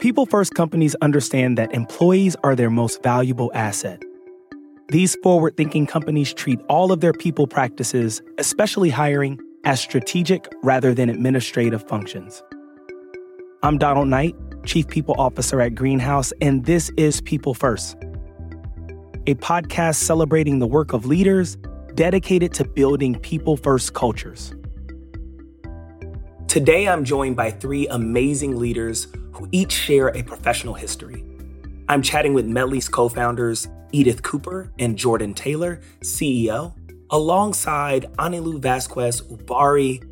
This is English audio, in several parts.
People First companies understand that employees are their most valuable asset. These forward thinking companies treat all of their people practices, especially hiring, as strategic rather than administrative functions. I'm Donald Knight, Chief People Officer at Greenhouse, and this is People First, a podcast celebrating the work of leaders dedicated to building people first cultures. Today, I'm joined by three amazing leaders who each share a professional history. I'm chatting with Medley's co founders, Edith Cooper and Jordan Taylor, CEO, alongside Anilu Vazquez-Ubarri,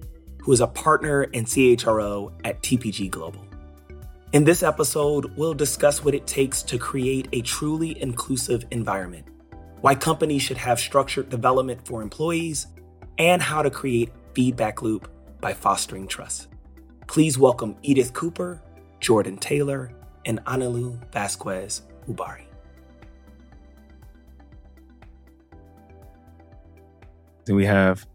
who is a partner and CHRO at TPG Global. In this episode, we'll discuss what it takes to create a truly inclusive environment, why companies should have structured development for employees, and how to create feedback loop by fostering trust. Please welcome Edith Cooper, Jordan Taylor, and Anilu Vasquez Ubari. We have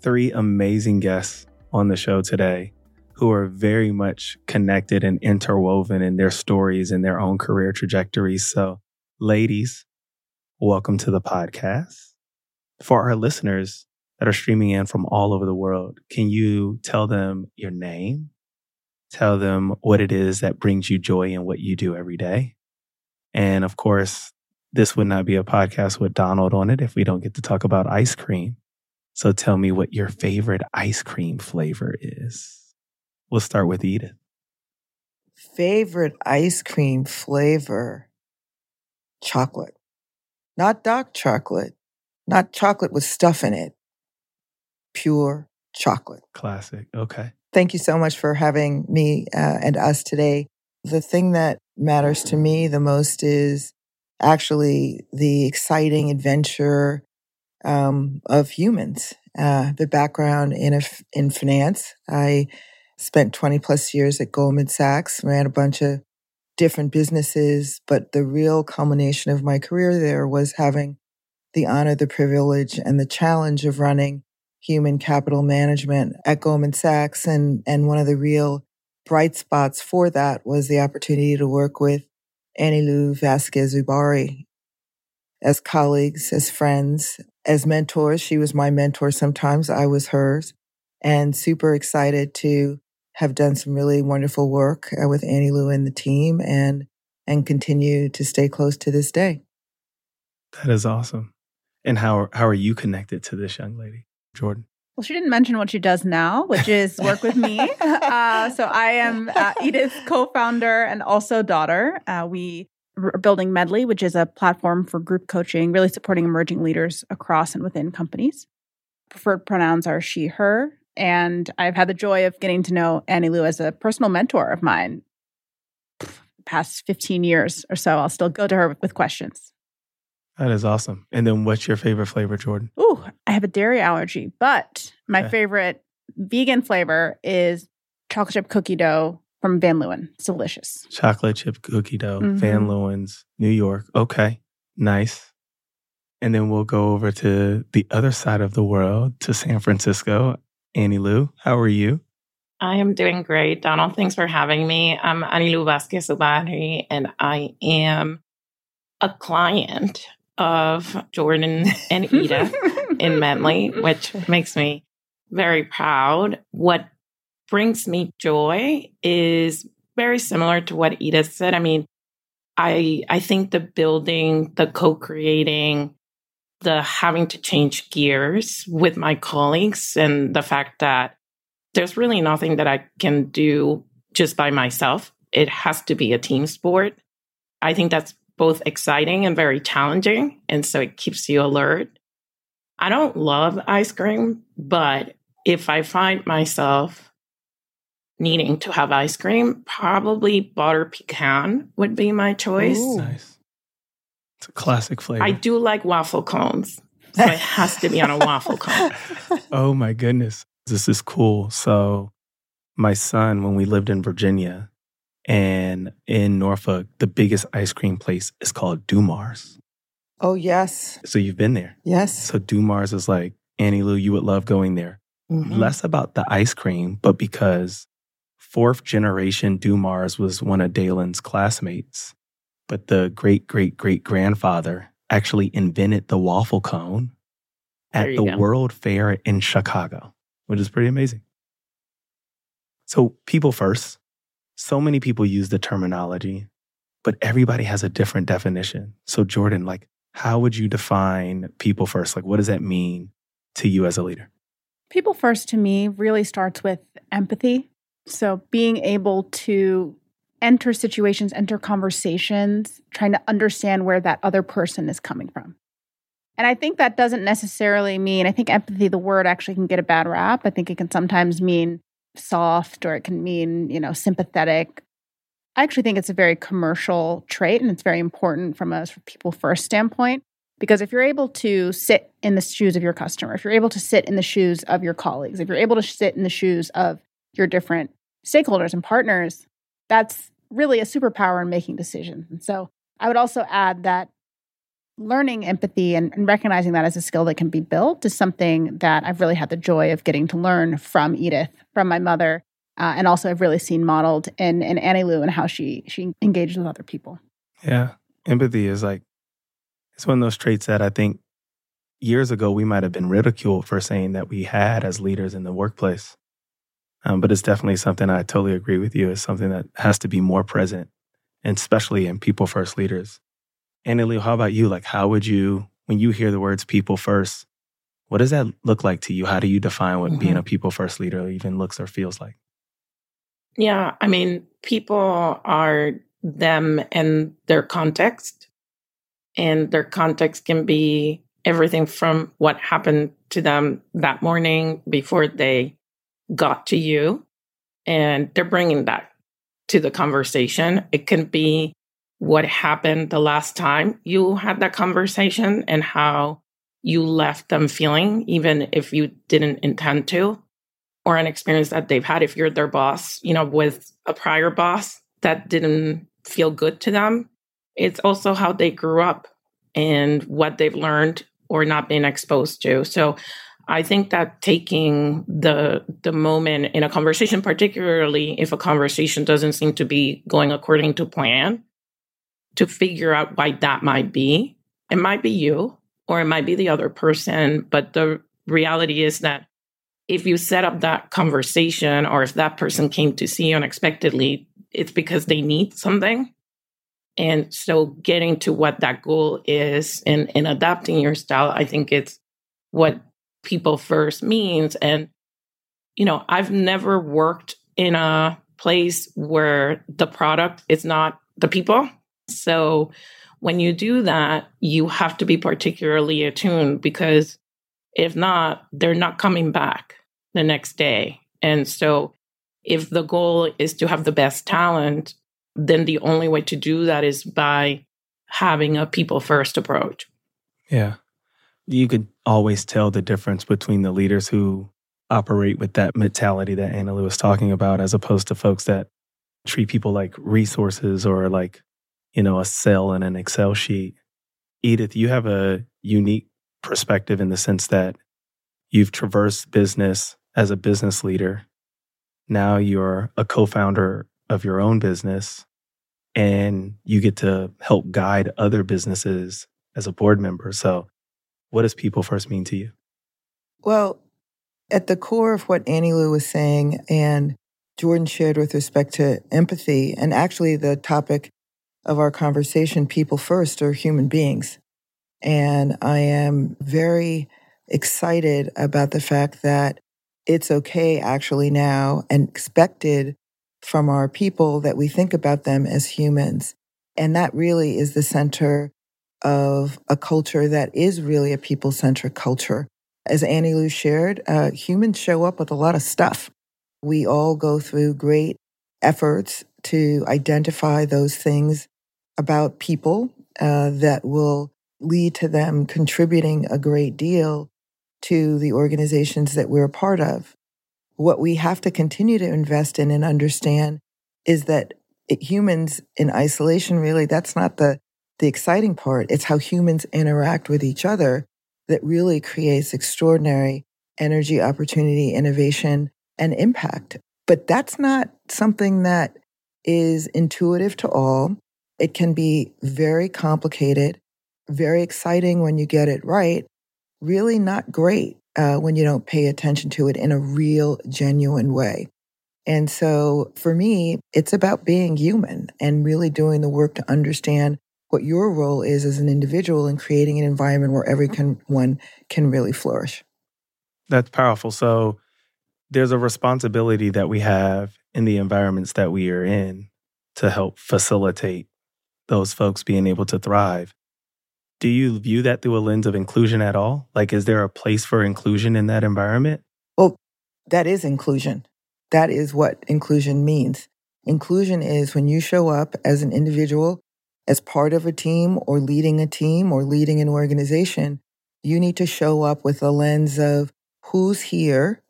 three amazing guests on the show today who are very much connected and interwoven in their stories and their own career trajectories. So, ladies, welcome to the podcast. For our listeners that are streaming in from all over the world, can you tell them your name tell them what it is that brings you joy in what you do every day. And of course, this would not be a podcast with Donald on it if we don't get to talk about ice cream. So tell me what your favorite ice cream flavor is. We'll start with Edith. Favorite ice cream flavor? Chocolate. Not dark chocolate. Not chocolate with stuff in it. Pure chocolate. Classic. Okay. Thank you so much for having me uh, and us today. The thing that matters to me the most is actually the exciting adventure um, of humans. Uh, the background in in finance. I spent 20 plus years at Goldman Sachs, ran a bunch of different businesses, but the real culmination of my career there was having the honor, the privilege, and the challenge of running human capital management at Goldman Sachs. And, and one of the real bright spots for that was the opportunity to work with Anilu Vazquez-Ubarri as colleagues, as friends, as mentors. She was my mentor sometimes, I was hers, and super excited to have done some really wonderful work uh, with Anilu and the team and and continue to stay close to this day. That is awesome. And how how are you connected to this young lady? Jordan? Well, she didn't mention what she does now, which is work with me. Uh, so I am uh, Edith's co-founder and also daughter. Uh, we are building Medley, which is a platform for group coaching, really supporting emerging leaders across and within companies. Preferred pronouns are she, her, and I've had the joy of getting to know Anilu as a personal mentor of mine. Past 15 years or so, I'll still go to her with questions. That is awesome. And then what's your favorite flavor, Jordan? Ooh, I have a dairy allergy, but my okay. favorite vegan flavor is chocolate chip cookie dough from Van Leeuwen. It's delicious. Chocolate chip cookie dough, mm-hmm. Van Leeuwen's, New York. Okay, nice. And then we'll go over to the other side of the world to San Francisco. Anilu, how are you? I am doing great, Donald. Thanks for having me. I'm Anilu Vazquez-Ubarri, and I am a client of Jordan and Edith in Medley, which makes me very proud. What brings me joy is very similar to what Edith said. I mean, I I think the building, the co-creating, the having to change gears with my colleagues and the fact that there's really nothing that I can do just by myself. It has to be a team sport. I think that's both exciting and very challenging. And so it keeps you alert. I don't love ice cream, but if I find myself needing to have ice cream, probably butter pecan would be my choice. Ooh. Nice. It's a classic flavor. I do like waffle cones. So it has to be on a waffle cone. Oh my goodness. This is cool. So my son, when we lived in Virginia, and in Norfolk, the biggest ice cream place is called Doumar's. Oh, yes. So you've been there? Yes. So Doumar's is like, Anilu, you would love going there. Mm-hmm. Less about the ice cream, but because fourth generation Doumars was one of Dalen's classmates, but the great great great grandfather actually invented the waffle cone at the go. World Fair in Chicago, which is pretty amazing. So, people first, so many people use the terminology, but everybody has a different definition. So, Jordan, like, how would you define people first? Like, what does that mean to you as a leader? People first to me really starts with empathy. So being able to enter situations, enter conversations, trying to understand where that other person is coming from. And I think that doesn't necessarily mean, I think empathy, the word actually can get a bad rap. I think it can sometimes mean soft or it can mean, you know, sympathetic. I actually think it's a very commercial trait and it's very important from a people first standpoint. Because if you're able to sit in the shoes of your customer, if you're able to sit in the shoes of your colleagues, if you're able to sit in the shoes of your different stakeholders and partners, that's really a superpower in making decisions. And so I would also add that learning empathy and, and, recognizing that as a skill that can be built is something that I've really had the joy of getting to learn from Edith, from my mother, uh, and also I've really seen modeled in, in Anilu and how she she engages with other people. Yeah, empathy is like it's one of those traits that I think years ago we might have been ridiculed for saying that we had as leaders in the workplace. Um, but it's definitely something I totally agree with you. It's something that has to be more present, and especially in people first leaders. Anilu, how about you? Like, how would you, when you hear the words people first, what does that look like to you? How do you define what mm-hmm. being a people first leader even looks or feels like? Yeah, I mean, people are them and their context. And their context can be everything from what happened to them that morning before they got to you. And they're bringing that to the conversation. It can be what happened the last time you had that conversation and how you left them feeling, even if you didn't intend to, or an experience that they've had if you're their boss, you know, with a prior boss that didn't feel good to them. It's also how they grew up and what they've learned or not been exposed to. So I think that taking the the moment in a conversation, particularly if a conversation doesn't seem to be going according to plan, to figure out why that might be. It might be you or it might be the other person, but the reality is that if you set up that conversation or if that person came to see you unexpectedly, it's because they need something. And so getting to what that goal is and, and adapting your style, I think it's what people first means. And, you know, I've never worked in a place where the product is not the people. So when you do that, you have to be particularly attuned because if not, they're not coming back the next day. And so if the goal is to have the best talent, then the only way to do that is by having a people first approach. Yeah. You could always tell the difference between the leaders who operate with that mentality that Anilu was talking about, as opposed to folks that treat people like resources or like you know, a cell in an Excel sheet. Edith, you have a unique perspective in the sense that you've traversed business as a business leader. Now you're a co founder of your own business and you get to help guide other businesses as a board member. So, what does people first mean to you? Well, at the core of what Anilu was saying and Jordan shared with respect to empathy, and actually the topic of our conversation, people first are human beings. And I am very excited about the fact that it's okay actually now and expected from our people that we think about them as humans. And that really is the center of a culture that is really a people centric culture. As Anilu shared, uh, humans show up with a lot of stuff. We all go through great efforts to identify those things about people uh, that will lead to them contributing a great deal to the organizations that we're a part of. What we have to continue to invest in and understand is that it, humans in isolation, really, that's not the, the exciting part. It's how humans interact with each other that really creates extraordinary energy, opportunity, innovation, and impact. But that's not something that is intuitive to all. It can be very complicated, very exciting when you get it right, really not great uh, when you don't pay attention to it in a real, genuine way. And so for me, it's about being human and really doing the work to understand what your role is as an individual in creating an environment where everyone can really flourish. That's powerful. So there's a responsibility that we have in the environments that we are in to help facilitate those folks being able to thrive. Do you view that through a lens of inclusion at all? Like, is there a place for inclusion in that environment? Well, that is inclusion. That is what inclusion means. Inclusion is when you show up as an individual, as part of a team, or leading a team, or leading an organization, you need to show up with a lens of who's here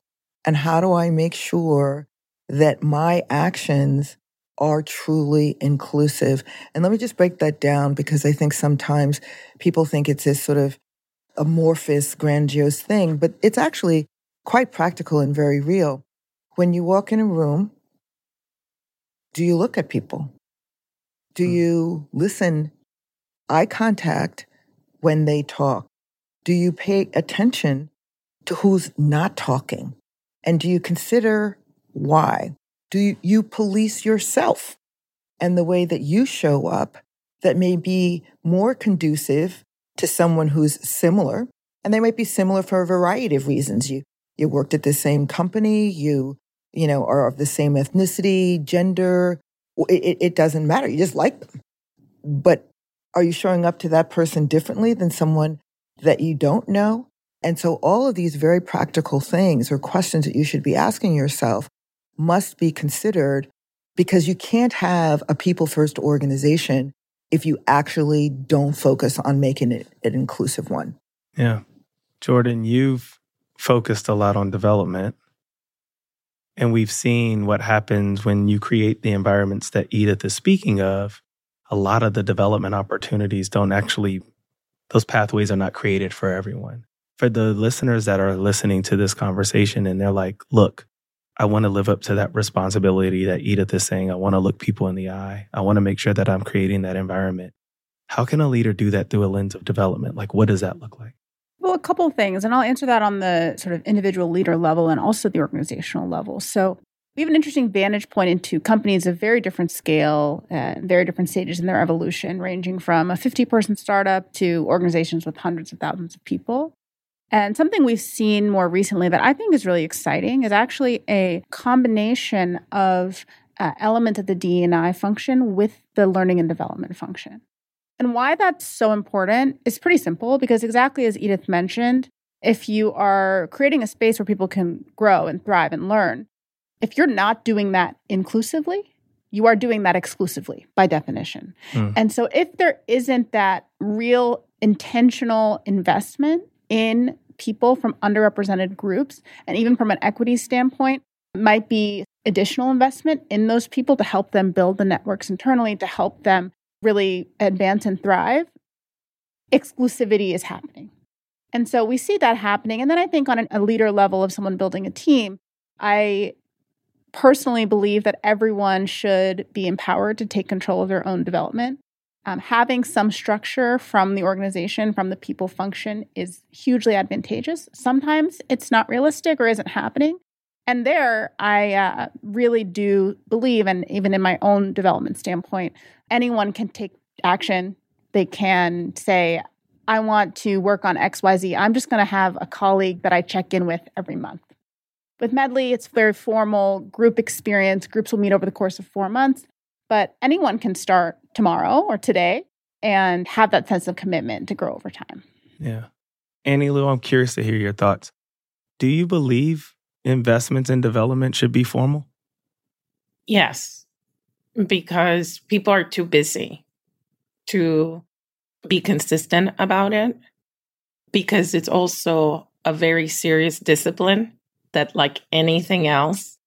and how do I make sure that my actions are truly inclusive. And let me just break that down because I think sometimes people think it's this sort of amorphous, grandiose thing, but it's actually quite practical and very real. When you walk in a room, do you look at people? Do hmm. you listen, eye contact when they talk? Do you pay attention to who's not talking? And do you consider why? Do you, police yourself and the way that you show up that may be more conducive to someone who's similar? And they might be similar for a variety of reasons. You, you worked at the same company, you, you know, are of the same ethnicity, gender. It, it doesn't matter. You just like them. But are you showing up to that person differently than someone that you don't know? And so all of these very practical things or questions that you should be asking yourself must be considered because you can't have a people first organization if you actually don't focus on making it an inclusive one. Yeah. Jordan, you've focused a lot on development. And we've seen what happens when you create the environments that Edith is speaking of. A lot of the development opportunities don't actually, those pathways are not created for everyone. For the listeners that are listening to this conversation and they're like, look, I want to live up to that responsibility that Edith is saying. I want to look people in the eye. I want to make sure that I'm creating that environment. How can a leader do that through a lens of development? Like, what does that look like? Well, a couple things, and I'll answer that on the sort of individual leader level and also the organizational level. So, we have an interesting vantage point into companies of very different scale very different stages in their evolution, ranging from a 50 person startup to organizations with hundreds of thousands of people. And something we've seen more recently that I think is really exciting is actually a combination of uh, element of the DEI function with the learning and development function. And why that's so important is pretty simple because exactly as Edith mentioned, if you are creating a space where people can grow and thrive and learn, if you're not doing that inclusively, you are doing that exclusively by definition. Mm. And so if there isn't that real intentional investment in people from underrepresented groups, and even from an equity standpoint, might be additional investment in those people to help them build the networks internally, to help them really advance and thrive. Exclusivity is happening. And so we see that happening. And then I think on a leader level of someone building a team, I personally believe that everyone should be empowered to take control of their own development um, having some structure from the organization, from the people function is hugely advantageous. Sometimes it's not realistic or isn't happening. And there, I uh, really do believe, and even in my own development standpoint, anyone can take action. They can say, I want to work on XYZ. I'm just going to have a colleague that I check in with every month. With Medley, it's very formal group experience. Groups will meet over the course of four months. But anyone can start tomorrow or today and have that sense of commitment to grow over time. Yeah. Anilu, I'm curious to hear your thoughts. Do you believe investments in development should be formal? Yes, because people are too busy to be consistent about it, because it's also a very serious discipline that, like anything else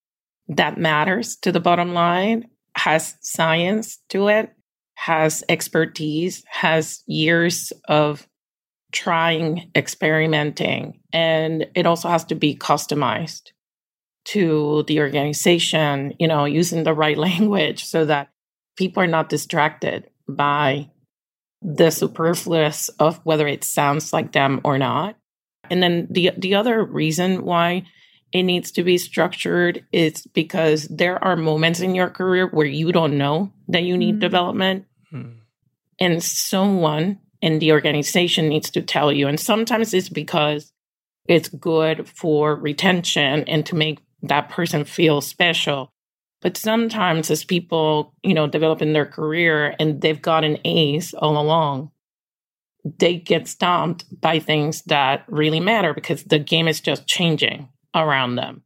that matters to the bottom line, has science to it, has expertise, has years of trying, experimenting, and it also has to be customized to the organization, you know, using the right language so that people are not distracted by the superfluous of whether it sounds like them or not. And then the the other reason why it needs to be structured is because there are moments in your career where you don't know that you need mm-hmm. development. Mm-hmm. And someone in the organization needs to tell you. And sometimes it's because it's good for retention and to make that person feel special. But sometimes as people, you know, develop in their career and they've gotten A's all along, they get stomped by things that really matter because the game is just changing around them.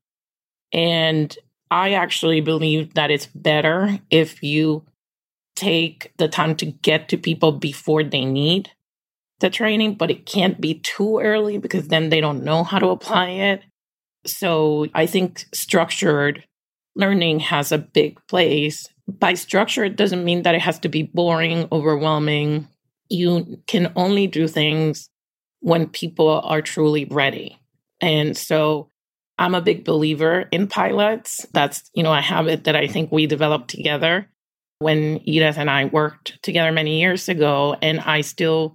And I actually believe that it's better if you take the time to get to people before they need the training, but it can't be too early because then they don't know how to apply it. So I think structured learning has a big place. By structure, it doesn't mean that it has to be boring, overwhelming. You can only do things when people are truly ready. And so I'm a big believer in pilots. That's, you know, a habit that I think we developed together when Edith and I worked together many years ago. And I still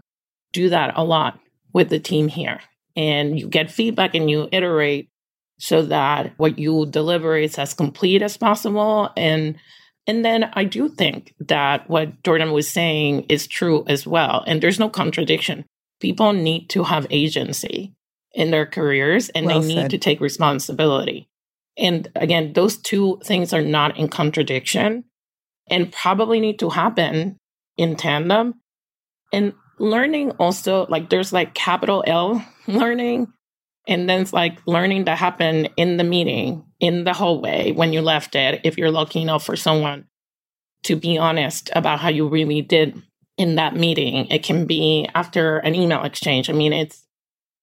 do that a lot with the team here. And you get feedback and you iterate so that what you deliver is as complete as possible. And and then I do think that what Jordan was saying is true as well. And there's no contradiction. People need to have agency in their careers and well they need to take responsibility. And again, those two things are not in contradiction and probably need to happen in tandem. And learning also, like there's like capital L learning and then it's like learning to happen in the meeting, in the hallway when you left it, if you're lucky enough for someone to be honest about how you really did in that meeting. It can be after an email exchange. I mean, it's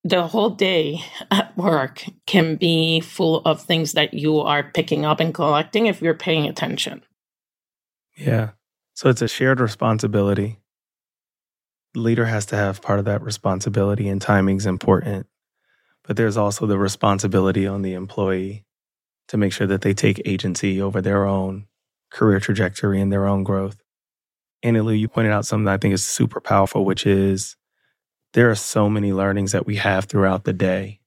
the whole day at work can be full of things that you are picking up and collecting if you're paying attention. Yeah. So it's a shared responsibility. The leader has to have part of that responsibility, and timing's important. But there's also the responsibility on the employee to make sure that they take agency over their own career trajectory and their own growth. Anilu, you pointed out something I think is super powerful, which is there are so many learnings that we have throughout the day.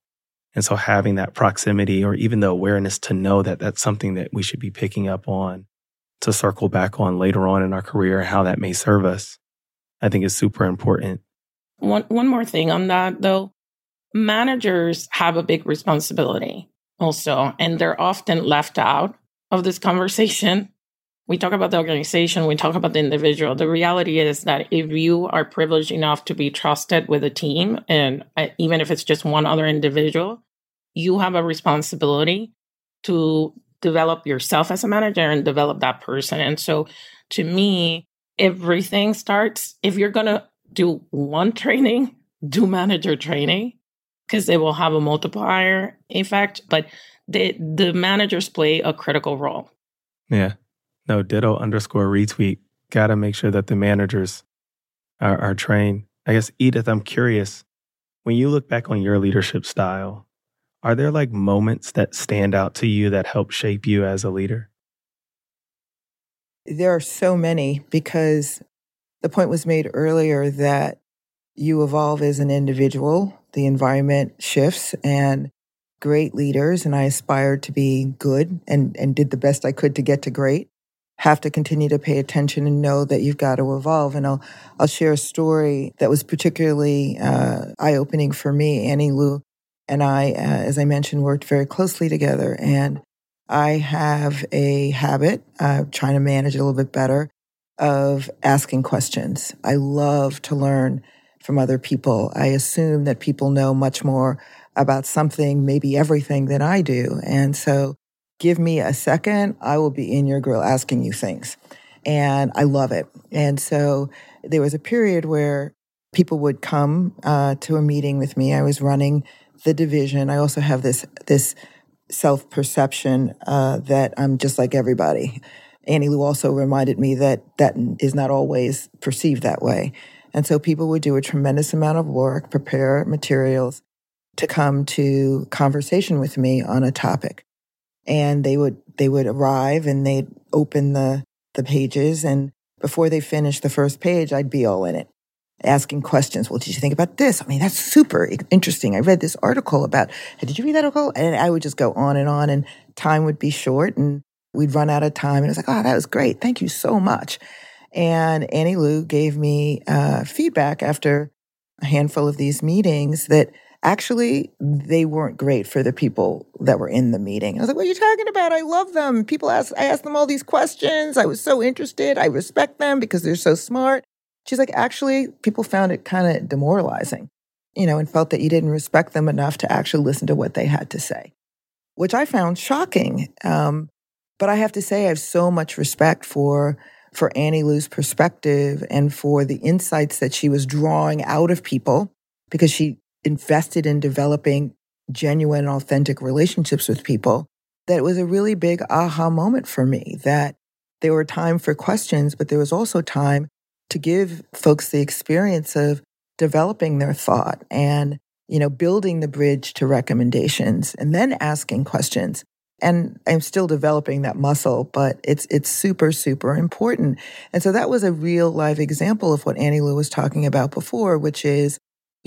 And so having that proximity or even the awareness to know that that's something that we should be picking up on to circle back on later on in our career, and how that may serve us, I think is super important. One, one more thing on that though managers have a big responsibility also, and they're often left out of this conversation. We talk about the organization, we talk about the individual. The reality is that if you are privileged enough to be trusted with a team, and uh, even if it's just one other individual, you have a responsibility to develop yourself as a manager and develop that person. And so to me, everything starts if you're going to do one training, do manager training because it will have a multiplier effect, but the the managers play a critical role. Yeah. No, ditto underscore retweet. Gotta make sure that the managers are, are trained. I guess Edith, I'm curious. When you look back on your leadership style, are there like moments that stand out to you that help shape you as a leader? There are so many because the point was made earlier that you evolve as an individual the environment shifts and great leaders, and I aspired to be good and, and did the best I could to get to great. Have to continue to pay attention and know that you've got to evolve. And I'll I'll share a story that was particularly uh, eye opening for me. Anilu and I, uh, as I mentioned, worked very closely together, and I have a habit, uh, trying to manage it a little bit better, of asking questions. I love to learn from other people. I assume that people know much more about something, maybe everything than I do. And so give me a second, I will be in your grill asking you things. And I love it. And so there was a period where people would come uh, to a meeting with me. I was running the division. I also have this this self perception uh, that I'm just like everybody. Anilu also reminded me that that is not always perceived that way. And so people would do a tremendous amount of work, prepare materials to come to conversation with me on a topic. And they would they would arrive and they'd open the the pages and before they finished the first page, I'd be all in it asking questions. Well, did you think about this? I mean, that's super interesting. I read this article about, did you read that article? And I would just go on and on and time would be short and we'd run out of time. And it was like, oh, that was great. Thank you so much. And Anilu gave me uh, feedback after a handful of these meetings that actually they weren't great for the people that were in the meeting. I was like, what are you talking about? I love them. People ask, I asked them all these questions. I was so interested. I respect them because they're so smart. She's like, actually, people found it kind of demoralizing, you know, and felt that you didn't respect them enough to actually listen to what they had to say, which I found shocking. Um, but I have to say, I have so much respect for for Anilu's perspective and for the insights that she was drawing out of people because she invested in developing genuine authentic relationships with people, that was a really big aha moment for me that there were time for questions, but there was also time to give folks the experience of developing their thought and, you know, building the bridge to recommendations and then asking questions. And I'm still developing that muscle, but it's, it's super, super important. And so that was a real live example of what Anilu was talking about before, which is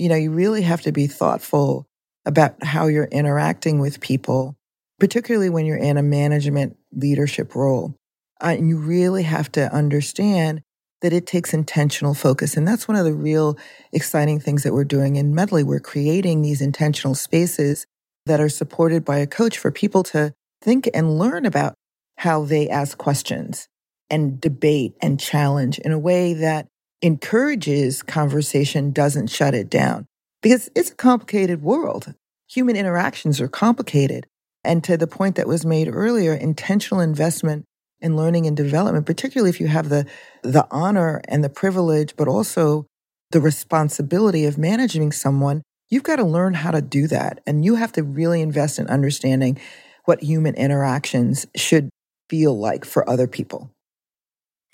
you know, you really have to be thoughtful about how you're interacting with people, particularly when you're in a management leadership role. Uh, and you really have to understand that it takes intentional focus. And that's one of the real exciting things that we're doing in Medley. We're creating these intentional spaces that are supported by a coach for people to think and learn about how they ask questions and debate and challenge in a way that encourages conversation doesn't shut it down because it's a complicated world. Human interactions are complicated. And to the point that was made earlier, intentional investment in learning and development, particularly if you have the, the honor and the privilege, but also the responsibility of managing someone, you've got to learn how to do that. And you have to really invest in understanding what human interactions should feel like for other people.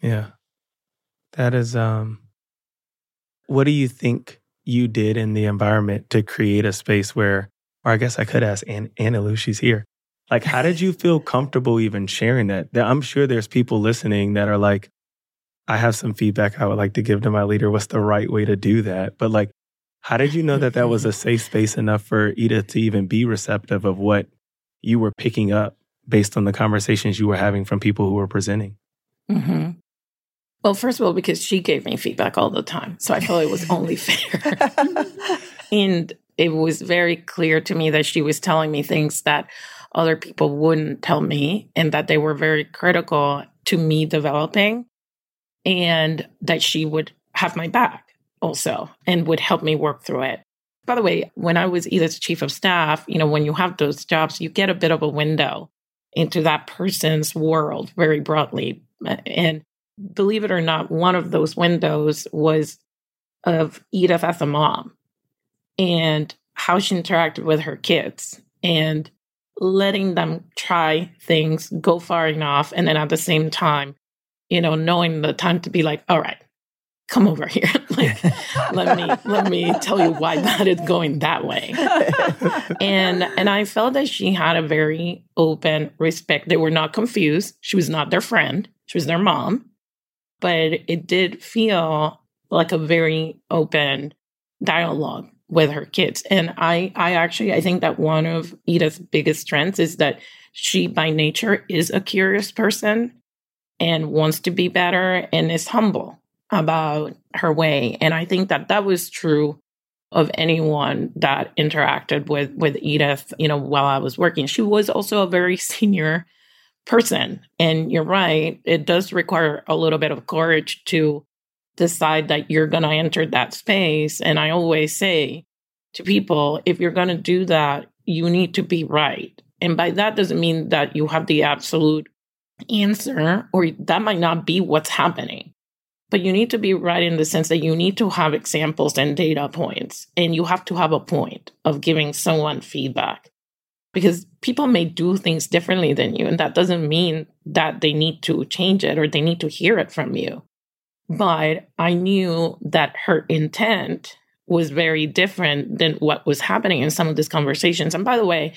Yeah. That is, um, what do you think you did in the environment to create a space where, or I guess I could ask Ann, Anilu, she's here. Like, how did you feel comfortable even sharing that? I'm sure there's people listening that are like, I have some feedback I would like to give to my leader. What's the right way to do that? But like, how did you know that that was a safe space enough for Edith to even be receptive of what you were picking up based on the conversations you were having from people who were presenting? Mm-hmm. Well, first of all, because she gave me feedback all the time. So I felt it was only fair. and it was very clear to me that she was telling me things that other people wouldn't tell me and that they were very critical to me developing and that she would have my back also and would help me work through it. By the way, when I was Edith's chief of staff, you know, when you have those jobs, you get a bit of a window into that person's world very broadly. And believe it or not, one of those windows was of Edith as a mom and how she interacted with her kids and letting them try things, go far enough, and then at the same time, you know, knowing the time to be like, all right, come over here. like, let me let me tell you why that is going that way. and and I felt that she had a very open respect. They were not confused. She was not their friend. She was their mom but it did feel like a very open dialogue with her kids. And I, I actually, I think that one of Edith's biggest strengths is that she by nature is a curious person and wants to be better and is humble about her way. And I think that that was true of anyone that interacted with with Edith, you know, while I was working. She was also a very senior person. And you're right, it does require a little bit of courage to decide that you're going to enter that space. And I always say to people, if you're going to do that, you need to be right. And by that doesn't mean that you have the absolute answer, or that might not be what's happening. But you need to be right in the sense that you need to have examples and data points, and you have to have a point of giving someone feedback because people may do things differently than you. And that doesn't mean that they need to change it or they need to hear it from you. But I knew that her intent was very different than what was happening in some of these conversations. And by the way,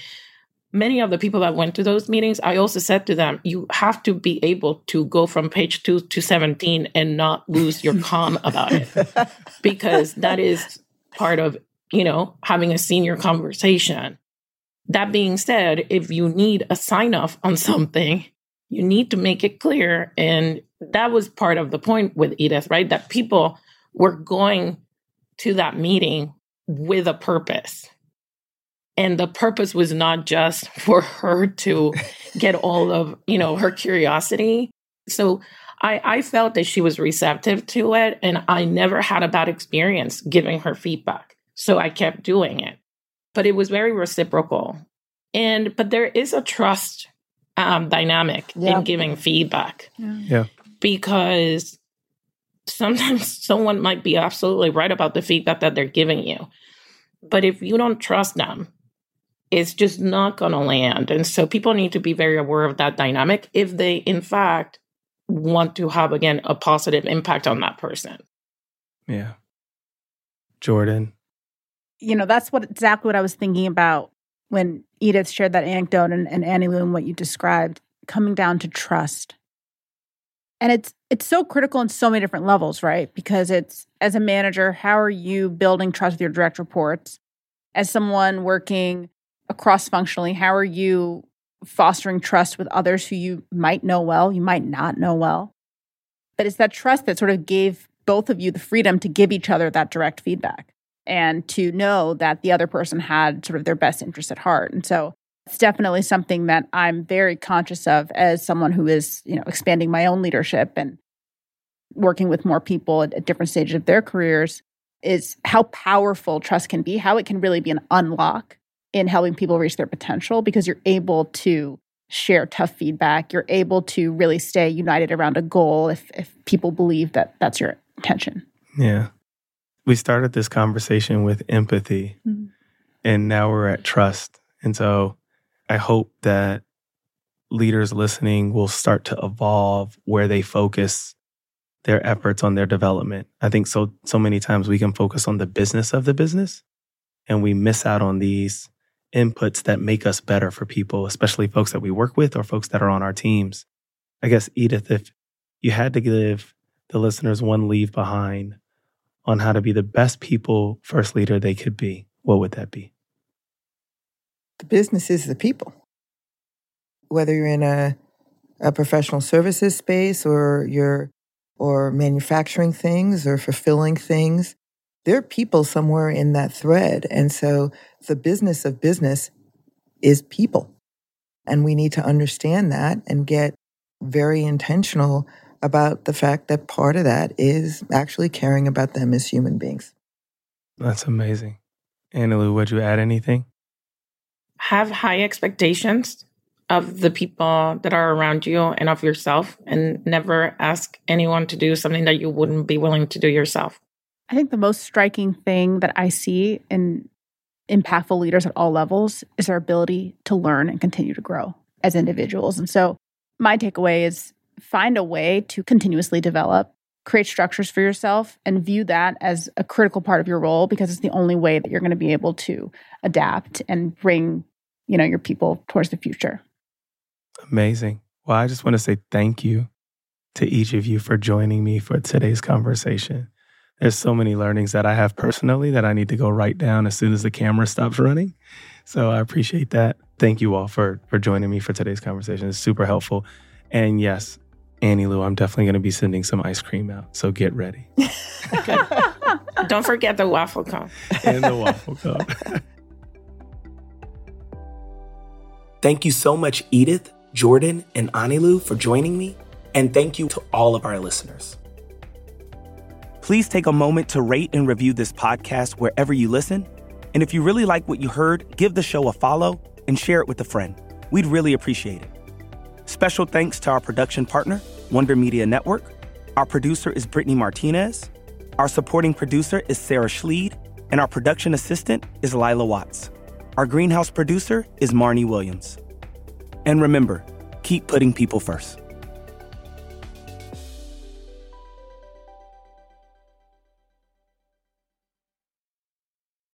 many of the people that went to those meetings, I also said to them, you have to be able to go from page two to 17 and not lose your calm about it. Because that is part of, you know, having a senior conversation. That being said, if you need a sign off on something, you need to make it clear. And that was part of the point with Edith, right? That people were going to that meeting with a purpose and the purpose was not just for her to get all of you know her curiosity so I, I felt that she was receptive to it and i never had a bad experience giving her feedback so i kept doing it but it was very reciprocal and but there is a trust um, dynamic yep. in giving feedback yeah. yeah because sometimes someone might be absolutely right about the feedback that they're giving you but if you don't trust them it's just not going to land. And so people need to be very aware of that dynamic if they, in fact, want to have, again, a positive impact on that person. Yeah. Jordan. You know, that's what exactly what I was thinking about when Edith shared that anecdote and, and Anilu and what you described, coming down to trust. And it's it's so critical on so many different levels, right? Because it's as a manager, how are you building trust with your direct reports? As someone working across functionally, how are you fostering trust with others who you might know well, you might not know well? But it's that trust that sort of gave both of you the freedom to give each other that direct feedback and to know that the other person had sort of their best interest at heart. And so it's definitely something that I'm very conscious of as someone who is, you know, expanding my own leadership and working with more people at, at different stages of their careers is how powerful trust can be, how it can really be an unlock in helping people reach their potential because you're able to share tough feedback. You're able to really stay united around a goal if, if people believe that that's your intention. Yeah. We started this conversation with empathy mm-hmm. and now we're at trust. And so I hope that leaders listening will start to evolve where they focus their efforts on their development. I think so so many times we can focus on the business of the business and we miss out on these inputs that make us better for people, especially folks that we work with or folks that are on our teams. I guess, Edith, if you had to give the listeners one leave behind on how to be the best people first leader they could be, what would that be? The business is the people. Whether you're in a, a professional services space or you're or manufacturing things or fulfilling things, there are people somewhere in that thread. And so the business of business is people. And we need to understand that and get very intentional about the fact that part of that is actually caring about them as human beings. That's amazing. Lou, would you add anything? Have high expectations of the people that are around you and of yourself, and never ask anyone to do something that you wouldn't be willing to do yourself. I think the most striking thing that I see in impactful leaders at all levels is their ability to learn and continue to grow as individuals. And so, my takeaway is find a way to continuously develop, create structures for yourself, and view that as a critical part of your role because it's the only way that you're going to be able to adapt and bring, you know, your people towards the future. Amazing. Well, I just want to say thank you to each of you for joining me for today's conversation there's so many learnings that I have personally that I need to go write down as soon as the camera stops running. So I appreciate that. Thank you all for for joining me for today's conversation. It's super helpful. And yes, Anilu, I'm definitely going to be sending some ice cream out. So get ready. Don't forget the waffle cone. and the waffle cone. thank you so much, Edith, Jordan, and Anilu for joining me. And thank you to all of our listeners. Please take a moment to rate and review this podcast wherever you listen. And if you really like what you heard, give the show a follow and share it with a friend. We'd really appreciate it. Special thanks to our production partner, Wonder Media Network. Our producer is Brittany Martinez. Our supporting producer is Sara Schleede. And our production assistant is Lila Watts. Our greenhouse producer is Marnie Williams. And remember, keep putting people first.